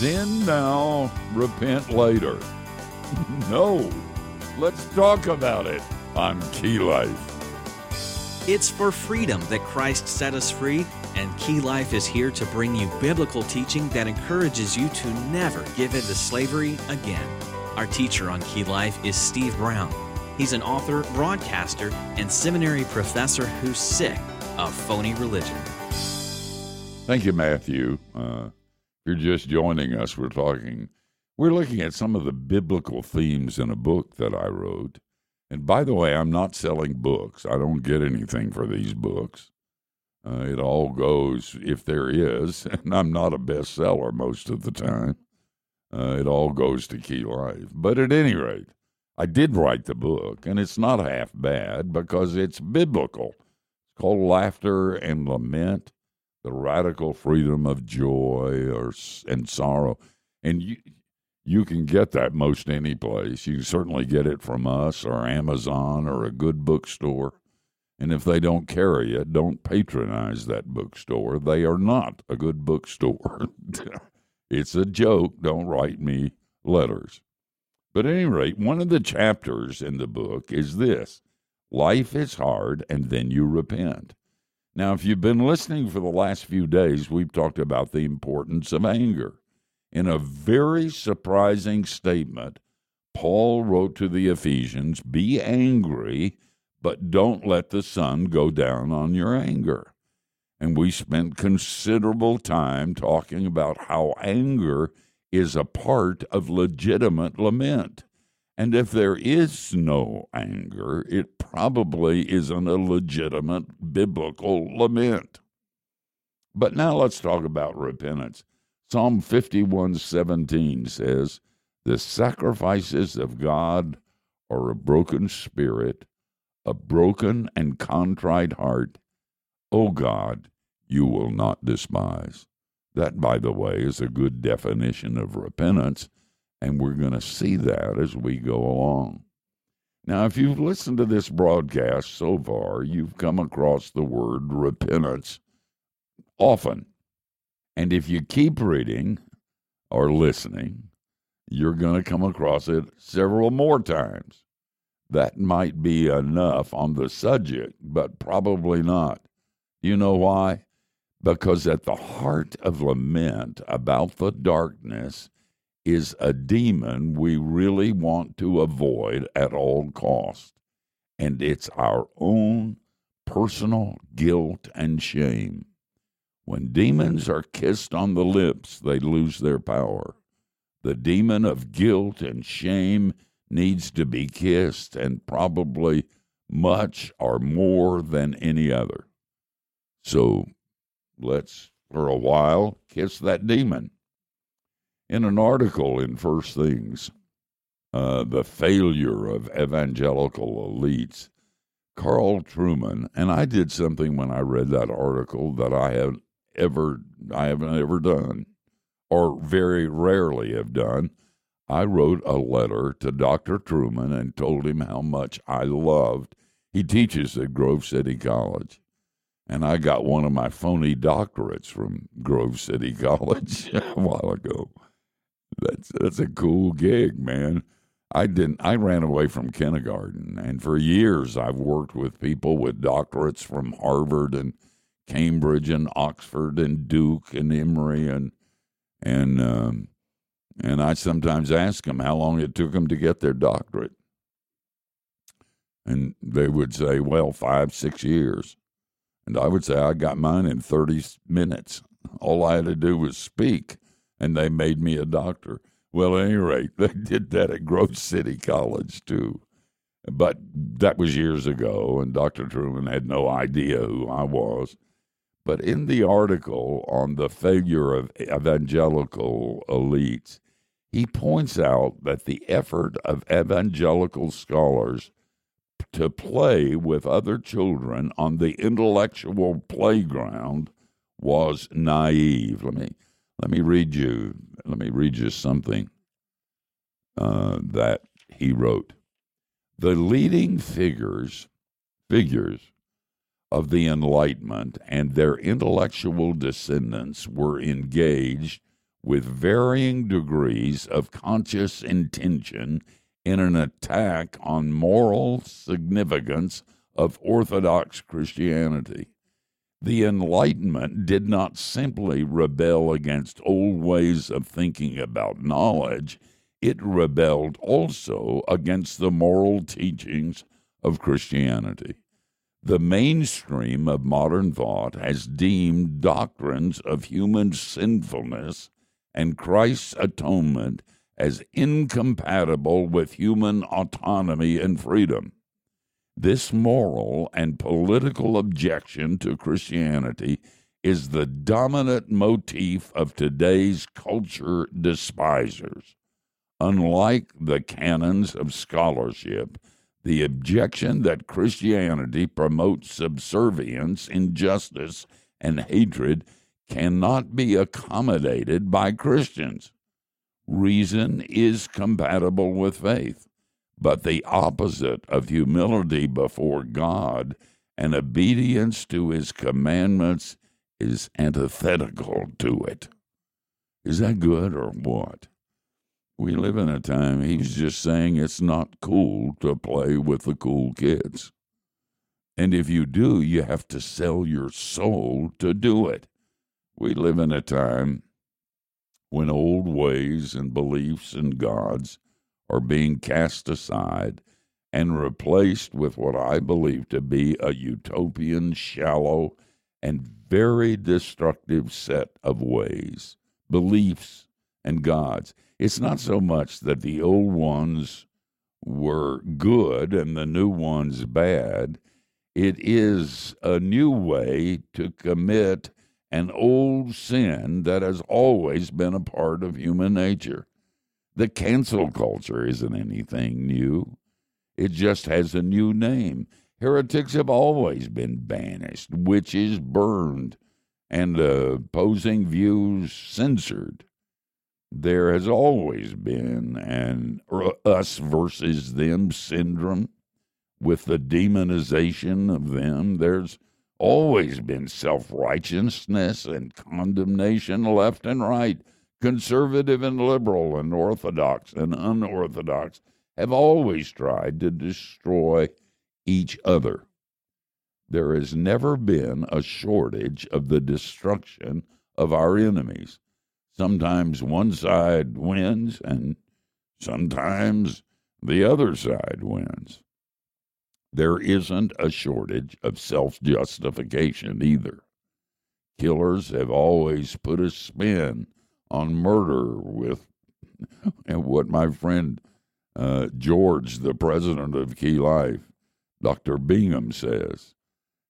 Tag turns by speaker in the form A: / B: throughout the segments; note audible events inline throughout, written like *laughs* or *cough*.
A: Sin now, repent later. *laughs* no, let's talk about it on Key Life.
B: It's for freedom that Christ set us free, and Key Life is here to bring you biblical teaching that encourages you to never give in to slavery again. Our teacher on Key Life is Steve Brown. He's an author, broadcaster, and seminary professor who's sick of phony religion.
A: Thank you, Matthew. Uh, you're just joining us, we're talking, we're looking at some of the biblical themes in a book that I wrote. And by the way, I'm not selling books. I don't get anything for these books. Uh, it all goes, if there is, *laughs* and I'm not a bestseller most of the time, uh, it all goes to Key Life. But at any rate, I did write the book, and it's not half bad because it's biblical. It's called Laughter and Lament The Radical Freedom of Joy or, and Sorrow. And you, you can get that most any place. You can certainly get it from us or Amazon or a good bookstore. And if they don't carry it, don't patronize that bookstore. They are not a good bookstore. *laughs* it's a joke. Don't write me letters. But at any rate, one of the chapters in the book is this Life is hard, and then you repent. Now, if you've been listening for the last few days, we've talked about the importance of anger. In a very surprising statement, Paul wrote to the Ephesians Be angry but don't let the sun go down on your anger. And we spent considerable time talking about how anger is a part of legitimate lament. And if there is no anger, it probably isn't a legitimate biblical lament. But now let's talk about repentance. Psalm 51:17 says, "The sacrifices of God are a broken spirit, a broken and contrite heart, O God, you will not despise. That, by the way, is a good definition of repentance, and we're going to see that as we go along. Now, if you've listened to this broadcast so far, you've come across the word repentance often. And if you keep reading or listening, you're going to come across it several more times that might be enough on the subject, but probably not. You know why? Because at the heart of lament about the darkness is a demon we really want to avoid at all cost. And it's our own personal guilt and shame. When demons are kissed on the lips, they lose their power. The demon of guilt and shame needs to be kissed, and probably much or more than any other. So let's, for a while, kiss that demon. In an article in First Things, uh, The Failure of Evangelical Elites, Carl Trueman, and I did something when I read that article that I have ever I haven't ever done, or very rarely have done. I wrote a letter to Dr. Trueman and told him how much I loved. He teaches at Grove City College. And I got one of my phony doctorates from Grove City *laughs* College a while ago. That's that's a cool gig, man. I didn't I ran away from kindergarten and for years I've worked with people with doctorates from Harvard and Cambridge and Oxford and Duke and Emory and and um, and I sometimes ask them how long it took them to get their doctorate. And they would say, well, five, six years. And I would say, I got mine in 30 minutes. All I had to do was speak, and they made me a doctor. Well, at any rate, *laughs* they did that at Grove City College, too. But that was years ago, and Dr. Trueman had no idea who I was. But in the article on the failure of evangelical elites, he points out that the effort of evangelical scholars to play with other children on the intellectual playground was naive. Let me let me read you let me read you something uh, that he wrote. The leading figures figures of the Enlightenment and their intellectual descendants were engaged with varying degrees of conscious intention in an attack on moral significance of Orthodox Christianity. The Enlightenment did not simply rebel against old ways of thinking about knowledge, it rebelled also against the moral teachings of Christianity. The mainstream of modern thought has deemed doctrines of human sinfulness and Christ's atonement as incompatible with human autonomy and freedom. This moral and political objection to Christianity is the dominant motif of today's culture despisers. Unlike the canons of scholarship, the objection that Christianity promotes subservience, injustice, and hatred cannot be accommodated by Christians. Reason is compatible with faith, but the opposite of humility before God and obedience to his commandments is antithetical to it. Is that good or what? We live in a time, he's just saying it's not cool to play with the cool kids. And if you do, you have to sell your soul to do it. We live in a time when old ways and beliefs and gods are being cast aside and replaced with what I believe to be a utopian, shallow, and very destructive set of ways, beliefs, and gods. It's not so much that the old ones were good and the new ones bad. It is a new way to commit an old sin that has always been a part of human nature. The cancel culture isn't anything new, it just has a new name. Heretics have always been banished, witches burned, and opposing views censored there has always been an us versus them syndrome with the demonization of them. There's always been self righteousness and condemnation left and right. Conservative and liberal and orthodox and unorthodox have always tried to destroy each other. There has never been a shortage of the destruction of our enemies. Sometimes one side wins and sometimes the other side wins. There isn't a shortage of self justification either. Killers have always put a spin on murder with *laughs* and what my friend uh, George, the president of Key Life, Dr. Bingham says.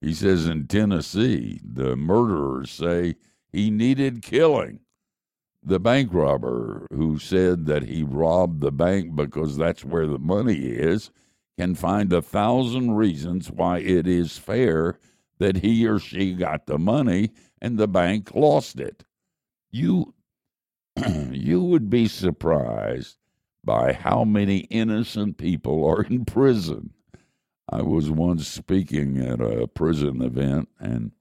A: He says in Tennessee, the murderers say he needed killing the bank robber who said that he robbed the bank because that's where the money is can find a thousand reasons why it is fair that he or she got the money and the bank lost it. You *clears throat* you would be surprised by how many innocent people are in prison. I was once speaking at a prison event and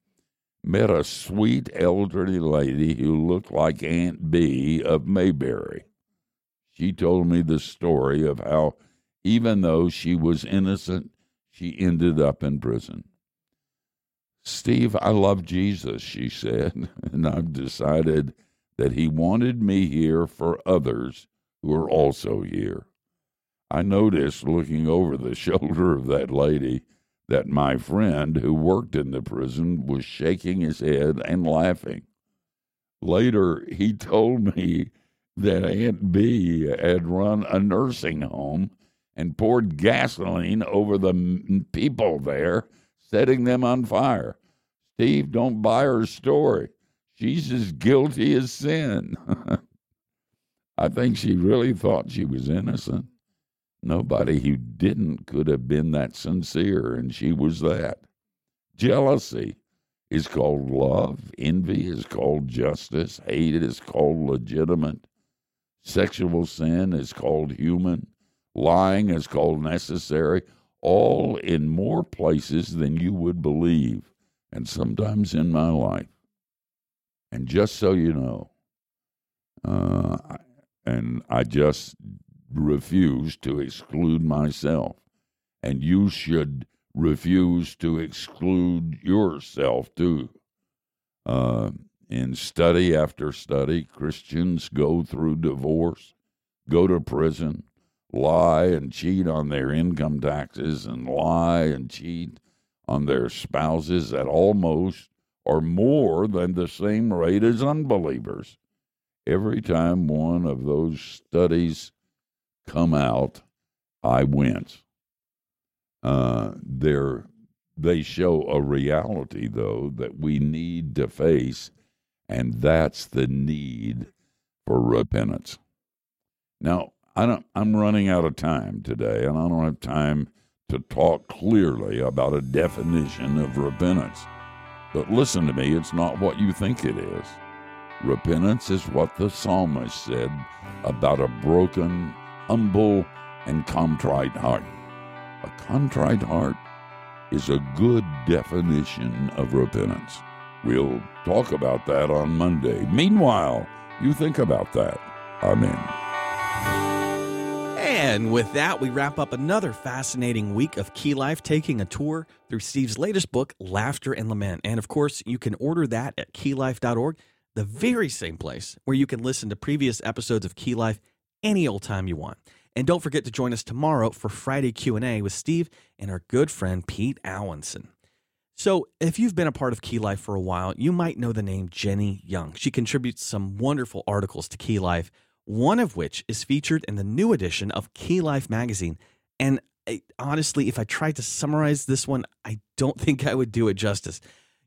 A: met a sweet elderly lady who looked like Aunt Bee of Mayberry. She told me the story of how, even though she was innocent, she ended up in prison. Steve, I love Jesus, she said, *laughs* and I've decided that he wanted me here for others who are also here. I noticed looking over the *laughs* shoulder of that lady that my friend who worked in the prison was shaking his head and laughing. Later, he *laughs* told me that Aunt Bee had run a nursing home and poured gasoline over the people there, setting them on fire. Steve, don't buy her story. She's as guilty as sin. *laughs* I think she really thought she was innocent. Nobody who didn't could have been that sincere, and she was that. Jealousy is called love, envy is called justice, hate is called legitimate, sexual sin is called human, lying is called necessary, all in more places than you would believe, and sometimes in my life. And just so you know, and I just refuse to exclude myself. And you should refuse to exclude yourself too. Uh, in study after study, Christians go through divorce, go to prison, lie and cheat on their income taxes, and lie and cheat on their spouses at almost or more than the same rate as unbelievers. Every time one of those studies come out, I wince. Uh, they show a reality, though, that we need to face, and that's the need for repentance. Now, I don't, I'm running out of time today, and I don't have time to talk clearly about a definition of repentance. But listen to me, it's not what you think it is. Repentance is what the psalmist said about a broken, humble, and contrite heart. A contrite heart is a good definition of repentance. We'll talk about that on Monday. Meanwhile, you think about that. Amen.
B: And with that, we wrap up another fascinating week of Key Life, taking a tour through Steve's latest book, Laughter and Lament. And of course, you can order that at keylife.org, the very same place where you can listen to previous episodes of Key Life any old time you want. And don't forget to join us tomorrow for Friday Q&A with Steve and our good friend Pete Alwinson. So, if you've been a part of Key Life for a while, you might know the name Jenny Young. She contributes some wonderful articles to Key Life, one of which is featured in the new edition of Key Life magazine. And I, honestly, if I tried to summarize this one, I don't *laughs* think I would do it justice.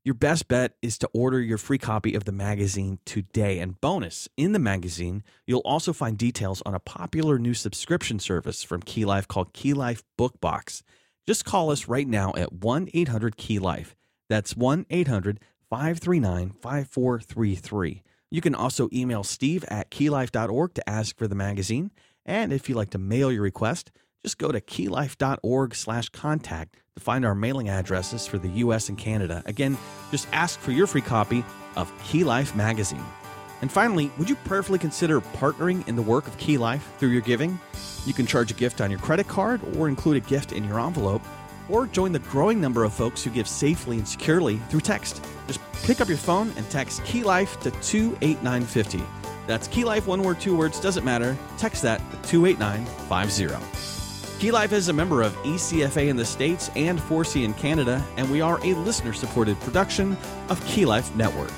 B: Your best bet is to order your free copy of the magazine today. And bonus, in the magazine, you'll also find details on a popular new subscription service from Key Life called Key Life Book Box. Just call us right now at 1 800 Key Life. That's 1 800 539 5433. You can also email steve at keylife.org to ask for the magazine. And if you'd like to mail your request, just go to keylife.org slash contact to find our mailing addresses for the US and Canada. Again, just ask for your free copy of Key Life magazine. And finally, would you prayerfully consider partnering in the work of Key Life through your giving? You can charge a gift on your credit card or include a gift in your envelope, or join the growing number of folks who give safely and securely through text. Just pick up your phone and text Key Life to 28950. That's Key Life, one word, two words, doesn't matter. Text that to 28950. Key Life is a member of ECFA in the States and 4C in Canada, and we are a listener supported production of Key Life Network.